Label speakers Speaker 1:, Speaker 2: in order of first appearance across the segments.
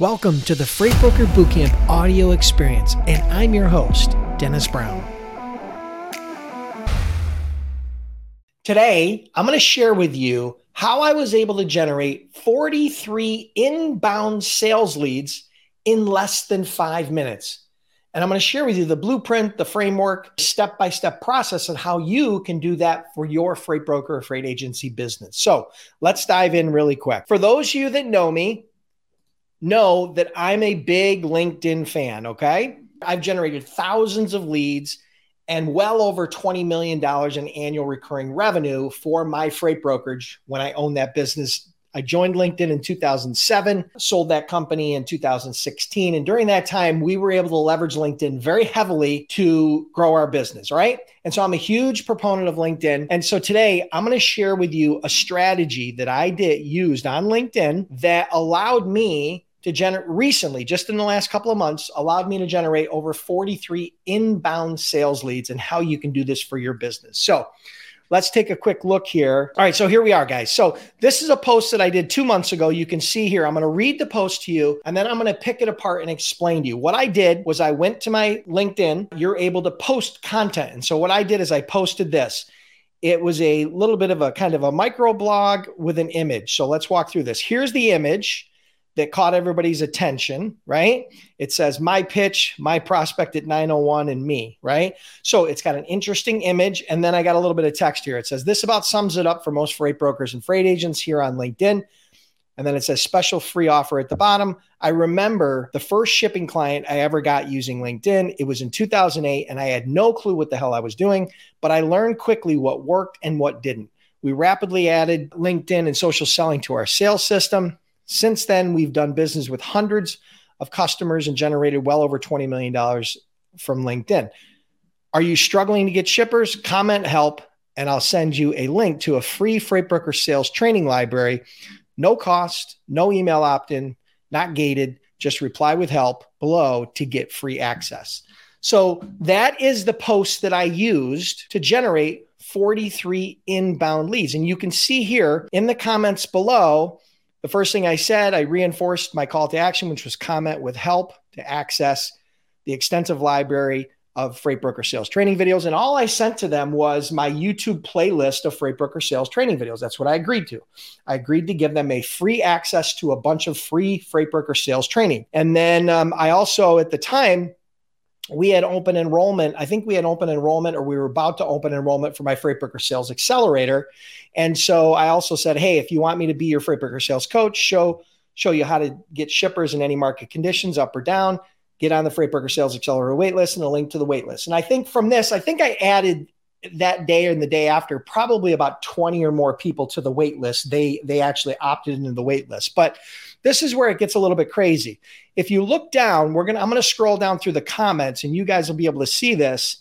Speaker 1: Welcome to the Freight Broker Bootcamp audio experience, and I'm your host, Dennis Brown. Today, I'm going to share with you how I was able to generate 43 inbound sales leads in less than five minutes. And I'm going to share with you the blueprint, the framework, step by step process, and how you can do that for your freight broker or freight agency business. So let's dive in really quick. For those of you that know me, know that I'm a big LinkedIn fan, okay? I've generated thousands of leads and well over $20 million in annual recurring revenue for my freight brokerage when I owned that business. I joined LinkedIn in 2007, sold that company in 2016. And during that time, we were able to leverage LinkedIn very heavily to grow our business, right? And so I'm a huge proponent of LinkedIn. And so today I'm going to share with you a strategy that I did used on LinkedIn that allowed me to generate recently, just in the last couple of months, allowed me to generate over 43 inbound sales leads and how you can do this for your business. So let's take a quick look here. All right, so here we are, guys. So this is a post that I did two months ago. You can see here, I'm going to read the post to you and then I'm going to pick it apart and explain to you. What I did was I went to my LinkedIn. You're able to post content. And so what I did is I posted this. It was a little bit of a kind of a micro blog with an image. So let's walk through this. Here's the image that caught everybody's attention, right? It says my pitch, my prospect at 901 and me, right? So it's got an interesting image. And then I got a little bit of text here. It says this about sums it up for most freight brokers and freight agents here on LinkedIn. And then it says special free offer at the bottom. I remember the first shipping client I ever got using LinkedIn. It was in 2008, and I had no clue what the hell I was doing, but I learned quickly what worked and what didn't. We rapidly added LinkedIn and social selling to our sales system. Since then, we've done business with hundreds of customers and generated well over $20 million from LinkedIn. Are you struggling to get shippers? Comment help, and I'll send you a link to a free freight broker sales training library. No cost, no email opt in, not gated. Just reply with help below to get free access. So that is the post that I used to generate 43 inbound leads. And you can see here in the comments below, the first thing I said, I reinforced my call to action, which was comment with help to access the extensive library of freight broker sales training videos. And all I sent to them was my YouTube playlist of freight broker sales training videos. That's what I agreed to. I agreed to give them a free access to a bunch of free freight broker sales training. And then um, I also, at the time, we had open enrollment. I think we had open enrollment, or we were about to open enrollment for my Freight Broker Sales Accelerator. And so I also said, hey, if you want me to be your Freight Broker Sales Coach, show show you how to get shippers in any market conditions, up or down, get on the Freight Broker Sales Accelerator waitlist, and a link to the waitlist. And I think from this, I think I added that day and the day after probably about 20 or more people to the wait list. They they actually opted into the wait list. But this is where it gets a little bit crazy. If you look down we're gonna i'm gonna scroll down through the comments and you guys will be able to see this.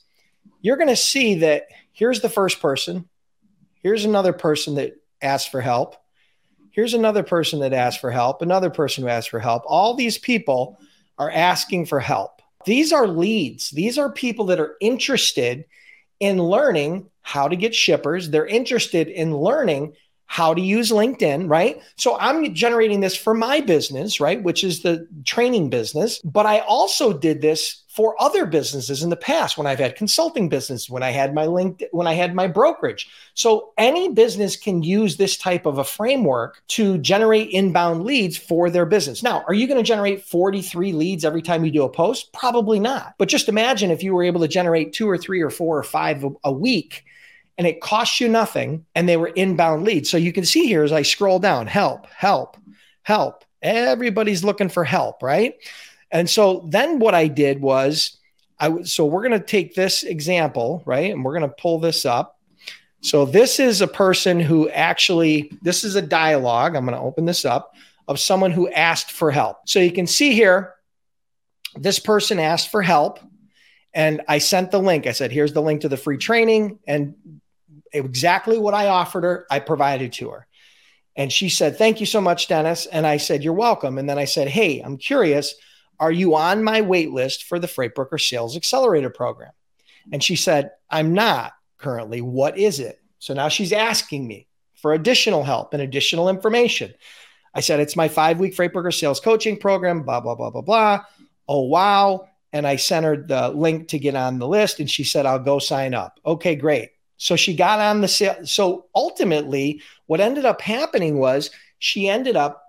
Speaker 1: You're gonna see that here's the first person. Here's another person that asked for help. Here's another person that asked for help. Another person who asked for help. All these people are asking for help. These are leads. These are people that are interested in learning how to get shippers. They're interested in learning how to use LinkedIn, right? So I'm generating this for my business, right? Which is the training business. But I also did this for other businesses in the past when I've had consulting business, when I had my LinkedIn, when I had my brokerage. So any business can use this type of a framework to generate inbound leads for their business. Now, are you going to generate 43 leads every time you do a post? Probably not. But just imagine if you were able to generate two or three or four or five a week and it costs you nothing and they were inbound leads. So you can see here as I scroll down, help, help, help. Everybody's looking for help, right? And so then what I did was I so we're going to take this example, right? And we're going to pull this up. So this is a person who actually this is a dialogue. I'm going to open this up of someone who asked for help. So you can see here this person asked for help and I sent the link. I said, "Here's the link to the free training and exactly what I offered her, I provided to her." And she said, "Thank you so much, Dennis." And I said, "You're welcome." And then I said, "Hey, I'm curious, are you on my wait list for the Freight Broker Sales Accelerator program? And she said, I'm not currently. What is it? So now she's asking me for additional help and additional information. I said, it's my five week freight broker sales coaching program, blah, blah, blah, blah, blah. Oh, wow. And I sent her the link to get on the list. And she said, I'll go sign up. Okay, great. So she got on the sale. So ultimately, what ended up happening was she ended up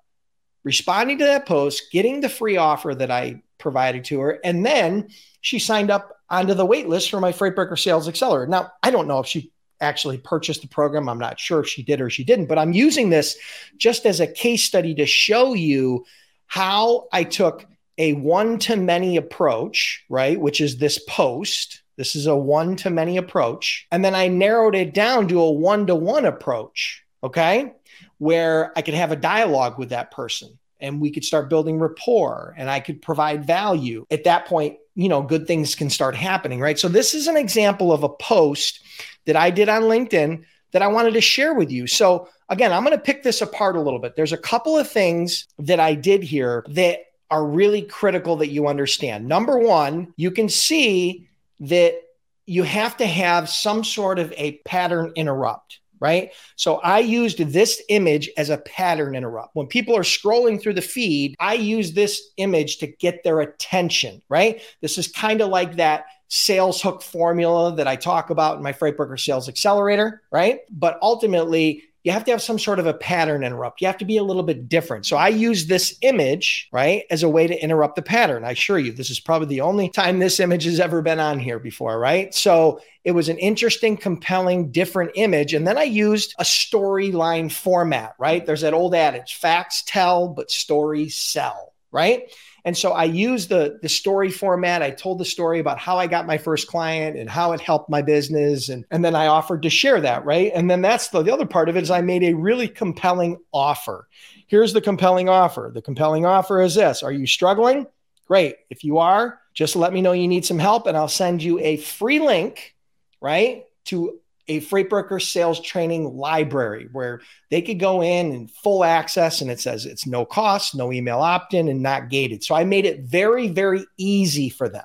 Speaker 1: responding to that post, getting the free offer that I provided to her. And then she signed up onto the wait list for my Freight Broker Sales Accelerator. Now, I don't know if she actually purchased the program. I'm not sure if she did or she didn't, but I'm using this just as a case study to show you how I took a one to many approach, right? Which is this post. This is a one to many approach. And then I narrowed it down to a one to one approach, okay? Where I could have a dialogue with that person and we could start building rapport and I could provide value. At that point, you know, good things can start happening, right? So this is an example of a post that I did on LinkedIn that I wanted to share with you. So again, I'm going to pick this apart a little bit. There's a couple of things that I did here that are really critical that you understand. Number 1, you can see that you have to have some sort of a pattern interrupt right? So I used this image as a pattern interrupt. When people are scrolling through the feed, I use this image to get their attention, right? This is kind of like that sales hook formula that I talk about in my Freight Broker Sales Accelerator, right? But ultimately, you have to have some sort of a pattern interrupt. You have to be a little bit different. So I use this image, right, as a way to interrupt the pattern. I assure you, this is probably the only time this image has ever been on here before, right? So it was an interesting, compelling, different image. And then I used a storyline format, right? There's that old adage facts tell, but stories sell, right? And so I used the, the story format. I told the story about how I got my first client and how it helped my business. And, and then I offered to share that, right? And then that's the, the other part of it is I made a really compelling offer. Here's the compelling offer. The compelling offer is this Are you struggling? Great. If you are, just let me know you need some help and I'll send you a free link, right? To a freight broker sales training library where they could go in and full access and it says it's no cost, no email opt in, and not gated. So I made it very, very easy for them.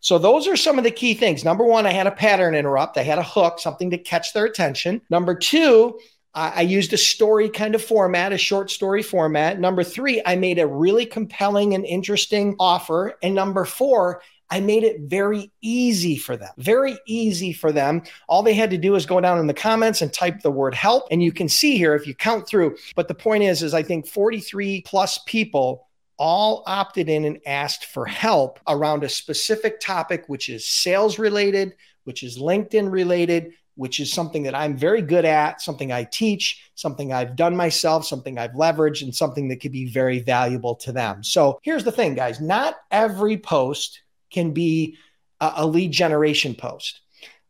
Speaker 1: So those are some of the key things. Number one, I had a pattern interrupt, I had a hook, something to catch their attention. Number two, I used a story kind of format, a short story format. Number three, I made a really compelling and interesting offer. And number four, I made it very easy for them, very easy for them. All they had to do is go down in the comments and type the word help. And you can see here if you count through. But the point is, is I think 43 plus people all opted in and asked for help around a specific topic, which is sales related, which is LinkedIn related, which is something that I'm very good at, something I teach, something I've done myself, something I've leveraged, and something that could be very valuable to them. So here's the thing, guys not every post can be a, lead generation post.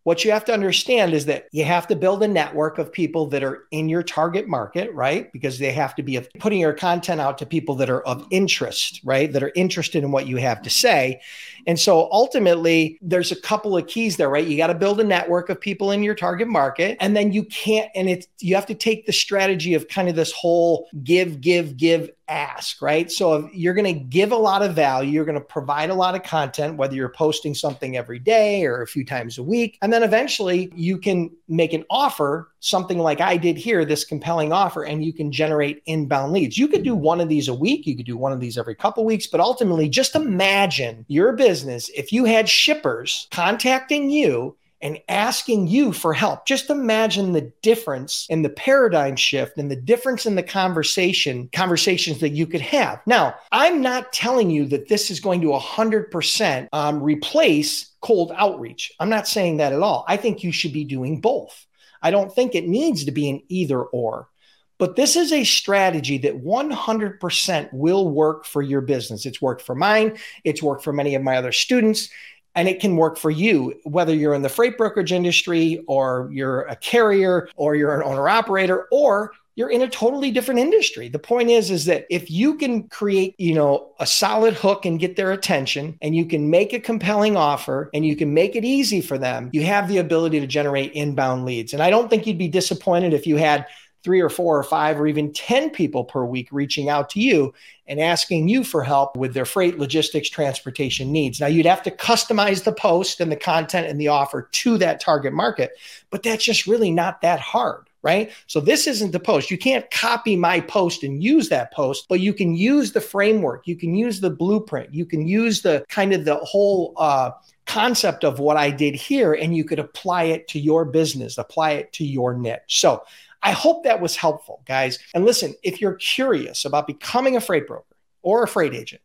Speaker 1: What you have to understand is that you have to build a network of people that are in your target market, right? Because they have to be putting your content out to people that are of interest, right? That are interested in what you have to say. And so ultimately, there's a couple of keys there, right? You got to build a network of people in your target market. And then you can't, and it's, you have to take the strategy of kind of this whole give, give, give ask, right? So you're going to give a lot of value, you're going to provide a lot of content, whether you're posting something every day or a few times a week. And then eventually you can make an offer, something like I did here, this compelling offer, and you can generate inbound leads. You could do one of these a week, you could do one of these every couple weeks, but ultimately just imagine your business if you had shippers contacting you and asking you for help. Just imagine the difference in the paradigm shift and the difference in the conversation, conversations that you could have. Now, I'm not telling you that this is going to 100% um, replace cold outreach. I'm not saying that at all. I think you should be doing both. I don't think it needs to be an either or. But this is a strategy that 100% will work for your business. It's worked for mine. It's worked for many of my other students and it can work for you whether you're in the freight brokerage industry or you're a carrier or you're an owner operator or you're in a totally different industry. The point is is that if you can create, you know, a solid hook and get their attention and you can make a compelling offer and you can make it easy for them, you have the ability to generate inbound leads. And I don't think you'd be disappointed if you had three or four or five or even 10 people per week reaching out to you and asking you for help with their freight, logistics, transportation needs. Now, you'd have to customize the post and the content and the offer to that target market, but that's just really not that hard right? So this isn't the post. You can't copy my post and use that post, but you can use the framework, you can use the blueprint, you can use the kind of the whole uh, concept of what I did here, and you could apply it to your business, apply it to your niche. So I hope that was helpful, guys. And listen, if you're curious about becoming a freight broker or a freight agent,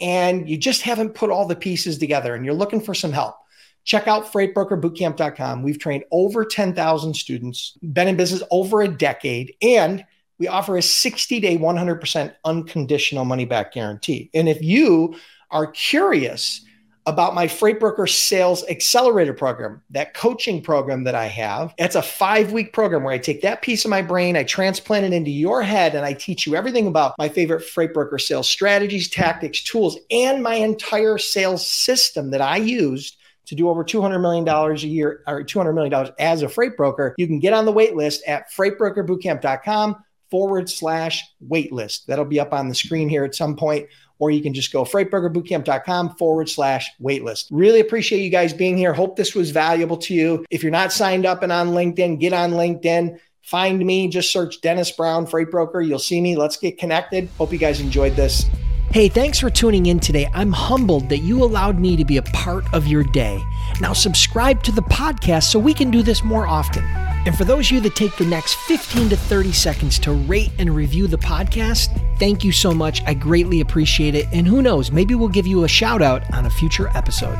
Speaker 1: and you just haven't put all the pieces together and you're looking for some help, check out freightbrokerbootcamp.com. We've trained over 10,000 students, been in business over a decade, and we offer a 60 day, 100% unconditional money back guarantee. And if you are curious, about my Freight Broker Sales Accelerator program, that coaching program that I have. It's a five week program where I take that piece of my brain, I transplant it into your head, and I teach you everything about my favorite freight broker sales strategies, tactics, tools, and my entire sales system that I used to do over $200 million a year or $200 million as a freight broker, you can get on the wait list at freightbrokerbootcamp.com forward slash waitlist. That'll be up on the screen here at some point, or you can just go freightbrokerbootcamp.com forward slash waitlist. Really appreciate you guys being here. Hope this was valuable to you. If you're not signed up and on LinkedIn, get on LinkedIn. Find me, just search Dennis Brown Freight Broker. You'll see me. Let's get connected. Hope you guys enjoyed this. Hey, thanks for tuning in today. I'm humbled that you allowed me to be a part of your day. Now, subscribe to the podcast so we can do this more often. And for those of you that take the next 15 to 30 seconds to rate and review the podcast, thank you so much. I greatly appreciate it. And who knows, maybe we'll give you a shout out on a future episode.